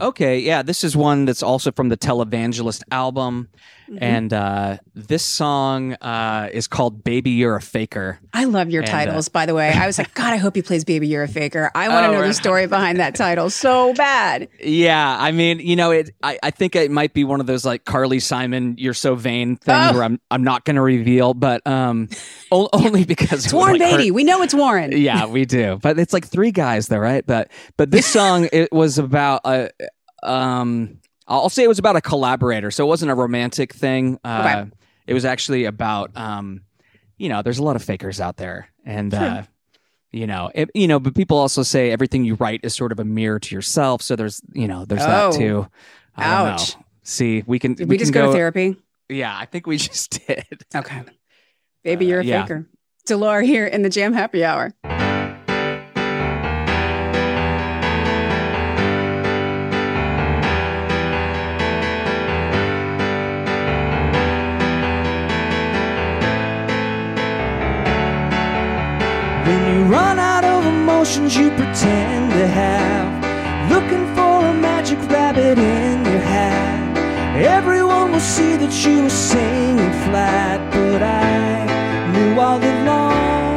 Okay, yeah, this is one that's also from the Televangelist album. Mm-hmm. And uh, this song uh, is called Baby You're a Faker. I love your and, uh, titles, uh, by the way. I was like, God, I hope he plays Baby You're a Faker. I want to oh, know right. the story behind that title so bad. Yeah, I mean, you know, it. I, I think it might be one of those like Carly Simon, You're So Vain thing oh. where I'm I'm not going to reveal, but um, [laughs] only because it's Warren like, Beatty. We know it's Warren. Yeah, we do. But it's like three guys though, right? But but this [laughs] song it was about a um I'll say it was about a collaborator, so it wasn't a romantic thing. Uh, okay. It was actually about, um, you know, there's a lot of fakers out there, and sure. uh, you know, it, you know, but people also say everything you write is sort of a mirror to yourself. So there's, you know, there's oh. that too. I Ouch. See, we can. Did we, we just go, go, to therapy? Yeah, I think we [laughs] just did. Okay. Baby, you're a uh, yeah. faker. Dolour here in the Jam Happy Hour. Emotions you pretend to have. Looking for a magic rabbit in your hat. Everyone will see that you were singing flat, but I knew all along.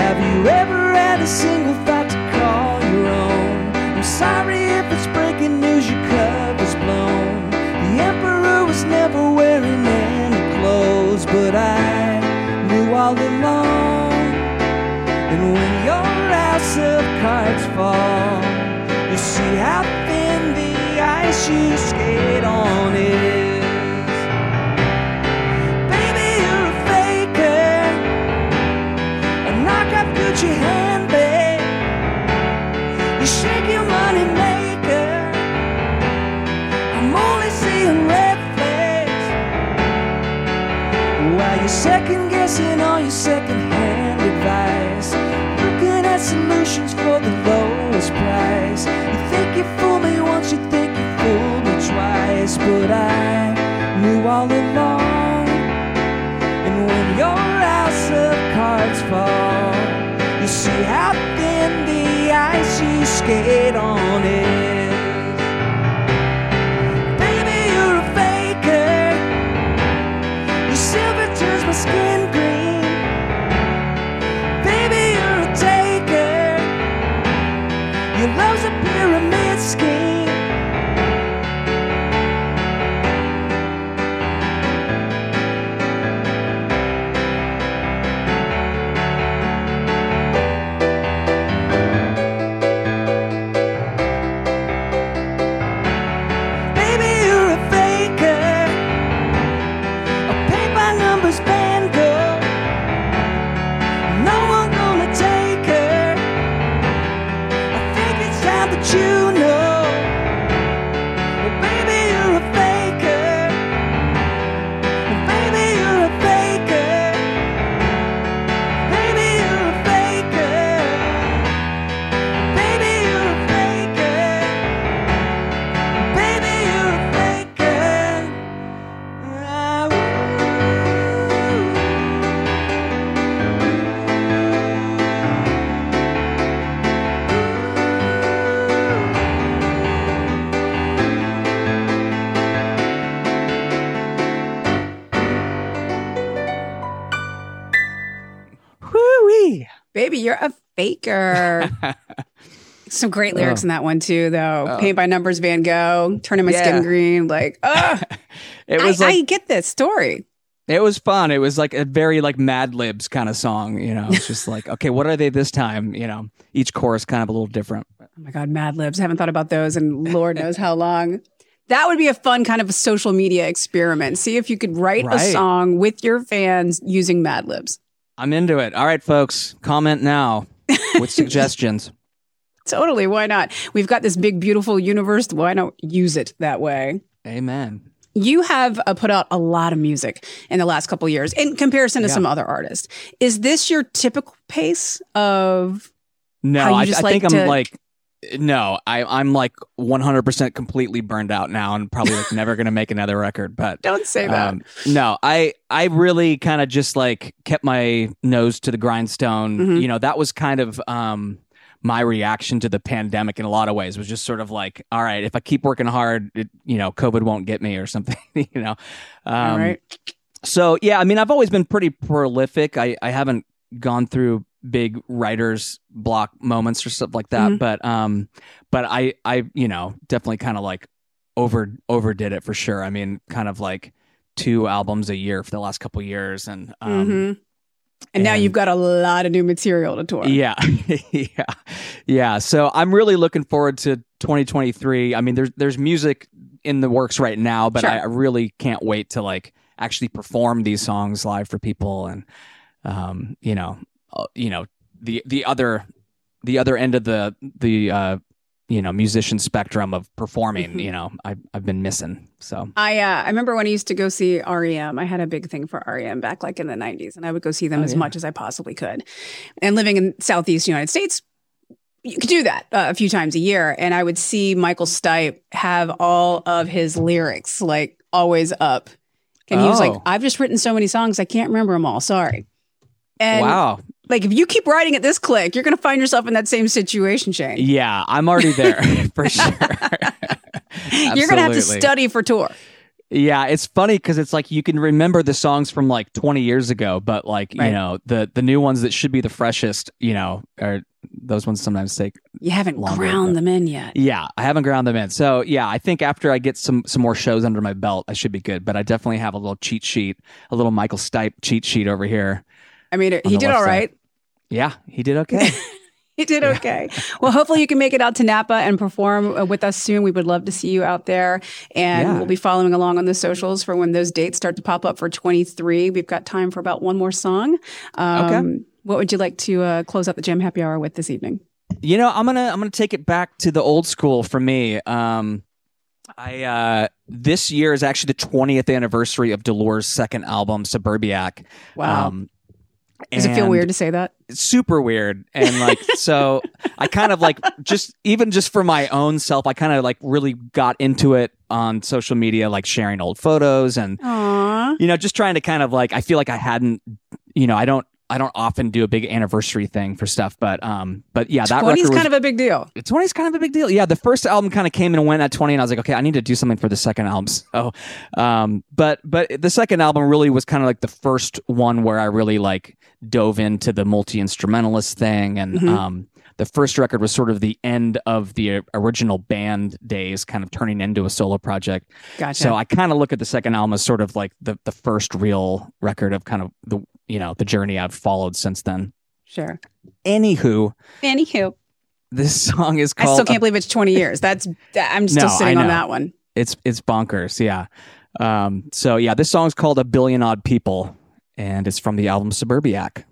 Have you ever had a single thought to call your own? I'm sorry if it's breaking news, your cover's blown. The emperor was never wearing any clothes, but I knew all along. Cards fall, you see how thin the ice you skate on is. Baby, you're a faker, a knockoff Gucci handbag. You shake your money maker. I'm only seeing red flags. While you're second guessing all your second solutions for the lowest price. You think you fooled me once, you think you fooled me twice, but I knew all along. And when your house of cards fall, you see how thin the ice you skate on is. Faker. [laughs] Some great lyrics oh. in that one too, though. Oh. Paint by numbers, Van Gogh, turning my yeah. skin green. Like, [laughs] oh, it was. I, like, I get this story. It was fun. It was like a very like Mad Libs kind of song. You know, it's just like, okay, what are they this time? You know, each chorus kind of a little different. Oh my God, Mad Libs. I haven't thought about those in Lord knows how long. That would be a fun kind of a social media experiment. See if you could write right. a song with your fans using Mad Libs. I'm into it. All right, folks, comment now [laughs] with suggestions. Totally. Why not? We've got this big, beautiful universe. Why not use it that way? Amen. You have uh, put out a lot of music in the last couple years in comparison to yeah. some other artists. Is this your typical pace of? No, I, I, think to... I'm like no, I, I'm like 100% completely burned out now and probably like never going to make another record. But don't say that. Um, no, I, I really kind of just like kept my nose to the grindstone. Mm-hmm. You know, that was kind of, um, my reaction to the pandemic in a lot of ways was just sort of like, all right, if I keep working hard, it, you know, COVID won't get me or something, [laughs] you know. Um, all right. So yeah, I mean, I've always been pretty prolific. I I haven't gone through big writers block moments or stuff like that, mm-hmm. but um, but I I you know definitely kind of like over overdid it for sure. I mean, kind of like two albums a year for the last couple years, and um, mm-hmm. And, and, now you've got a lot of new material to tour. Yeah. [laughs] yeah. Yeah. So I'm really looking forward to 2023. I mean, there's there's music in the works right now, but sure. I, I, really can't wait to like actually perform these songs live for people and um, you know, uh, you know, the the other the other end of the the uh you know musician spectrum of performing mm-hmm. you know I, i've been missing so i uh, i remember when i used to go see R.E.M. i had a big thing for R.E.M. back like in the 90s and i would go see them oh, as yeah. much as i possibly could and living in southeast united states you could do that uh, a few times a year and i would see michael stipe have all of his lyrics like always up and he was like oh. i've just written so many songs i can't remember them all sorry and wow like if you keep writing at this click, you're going to find yourself in that same situation, Shane. Yeah, I'm already there [laughs] for sure. you're going to have to study for tour. Yeah, it's funny because it's like you can remember the songs from like 20 years ago, but like right. you know the the new ones that should be the freshest, you know, are those ones sometimes take. You haven't longer, ground but, them in yet. Yeah, I haven't ground them in. So yeah, I think after I get some some more shows under my belt, I should be good. But I definitely have a little cheat sheet, a little Michael Stipe cheat sheet over here I mean, he did all right. Side. Yeah, he did okay. [laughs] he did okay. well, hopefully you can make it out to Napa and perform uh, with us soon. We would love to see you out there. And yeah. we'll be following along on the socials for when those dates start to pop up for 23. We've got time for about one more song. Um, okay. What would you like to uh, close out the Jam Happy Hour with this evening? You know, I'm gonna I'm gonna take it back to the old school for me. Um, I uh, this year is actually the 20th anniversary of Dolour's second album, Suburbiac. Wow. Um, does it feel weird to say that? Super weird. And like, [laughs] so I kind of like just, even just for my own self, I kind of like really got into it on social media, like sharing old photos and, Aww. you know, just trying to kind of like, I feel like I hadn't, you know, I don't, I don't often do a big anniversary thing for stuff, but um, but yeah, that 20's kind of a big deal. 20's kind of a big deal. Yeah, the first album kind of came and went at 20, and I was like, okay, I need to do something for the second album. [laughs] So, um, but but the second album really was kind of like the first one where I really like dove into the multi instrumentalist thing, and mm-hmm. um, the first record was sort of the end of the original band days, kind of turning into a solo project. Gotcha. So I kind of look at the second album as sort of like the the first real record of kind of the you know the journey I've followed since then. Sure. Anywho. Anywho. This [laughs] song is called. I still can't believe it's 20 years. That's I'm [laughs] still no, sitting on that one. It's it's bonkers. Yeah. Um, so yeah, this song is called "A Billion Odd People," and it's from the album Suburbiac.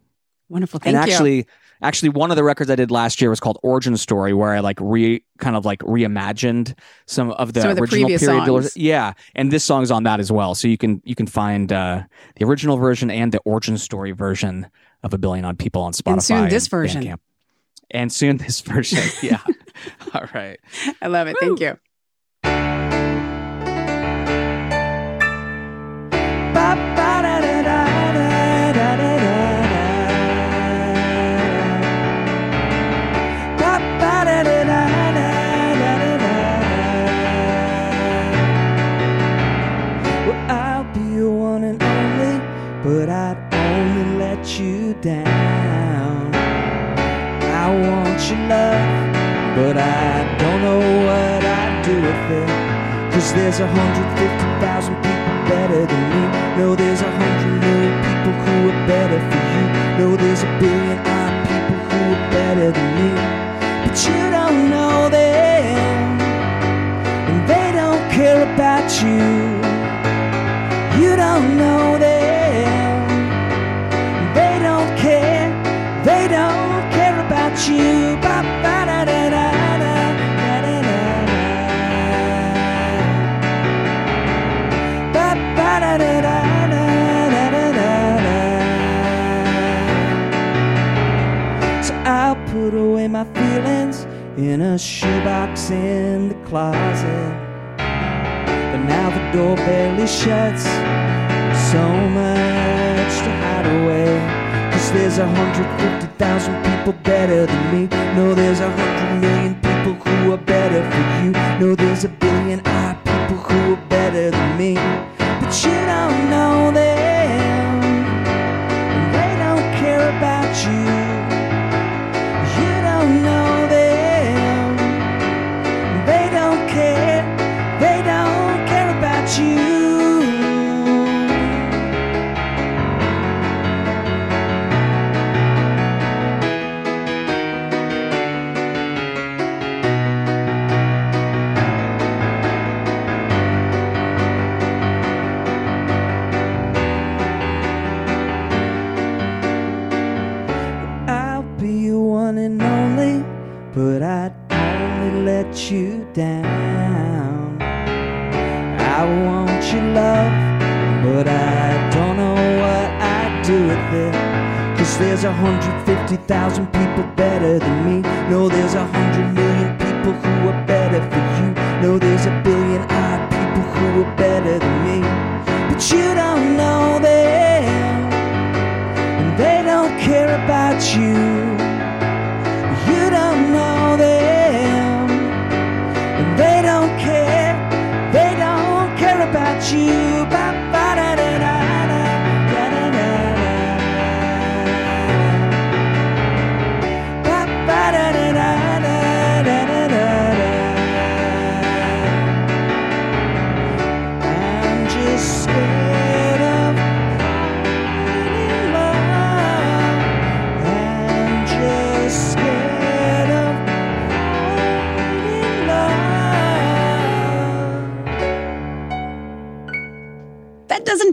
Wonderful. Thank and actually, you. actually, one of the records I did last year was called Origin Story, where I like re kind of like reimagined some of the some of the original period. Songs. Yeah, and this song's on that as well. So you can you can find uh, the original version and the Origin Story version of A Billion Odd People on Spotify. And soon this version. Bandcamp. And soon this [laughs] version. Yeah. All right. [laughs] I love it. Woo. Thank you. There's a hundred fifty thousand people better than me. No, there's in a shoebox in the closet. But now the door barely shuts. So much to hide away Cause there's a hundred fifty thousand people better than me. No, there's a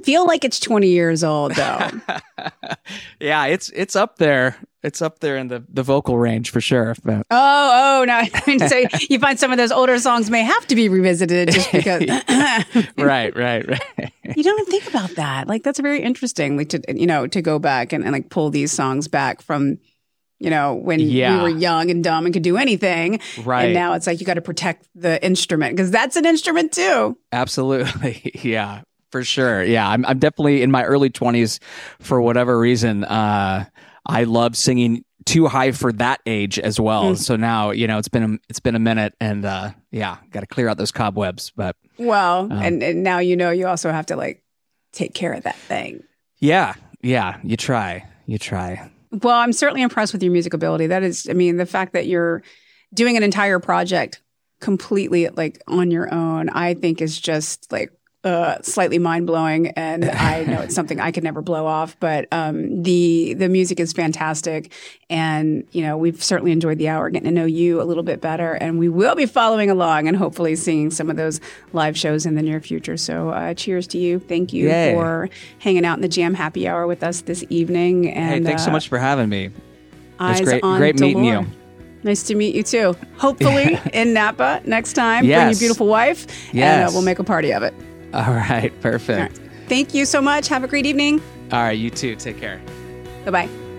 doesn't feel like it's 20 years old, though. [laughs] yeah, it's it's up there. It's up there in the, the vocal range for sure. But oh, oh, no. I [laughs] mean, so you find some of those older songs may have to be revisited just [laughs] because. right, right, right. you don't even think about that. Like, that's very interesting. Like, to, you know, to go back and, and like pull these songs back from, you know, when Yeah. we were young and dumb and could do anything. Right. And now it's like you got to protect the instrument because that's an instrument too. Absolutely. Yeah, for sure. Yeah, I'm I'm definitely in my early 20s for whatever reason. Uh I love singing too high for that age as well. So now, you know, it's been a, it's been a minute and uh yeah, got to clear out those cobwebs, but Well, and, and now you know you also have to like take care of that thing. yeah, yeah, you try. You try. Well, I'm certainly impressed with your music ability. That is, I mean, the fact that you're doing an entire project completely like on your own, I think is just like uh, slightly mind blowing. And [laughs] I know it's something I could never blow off. But um, the the music is fantastic, and you know we've certainly enjoyed the hour getting to know you a little bit better, and we will be following along and hopefully seeing some of those live shows in the near future. So, uh, cheers to you! Thank you Yay. for hanging out in the Jam Happy Hour with us this evening. Hey, And thanks so uh, much for having me. Eyes great- great meeting you. Nice to meet you too. Hopefully [laughs] in Napa next time. Bring your beautiful wife, and uh, we'll make a party of it. [laughs] All right, perfect. right. Thank you so much. Have a great evening. All right, you too. Take care. Bye bye.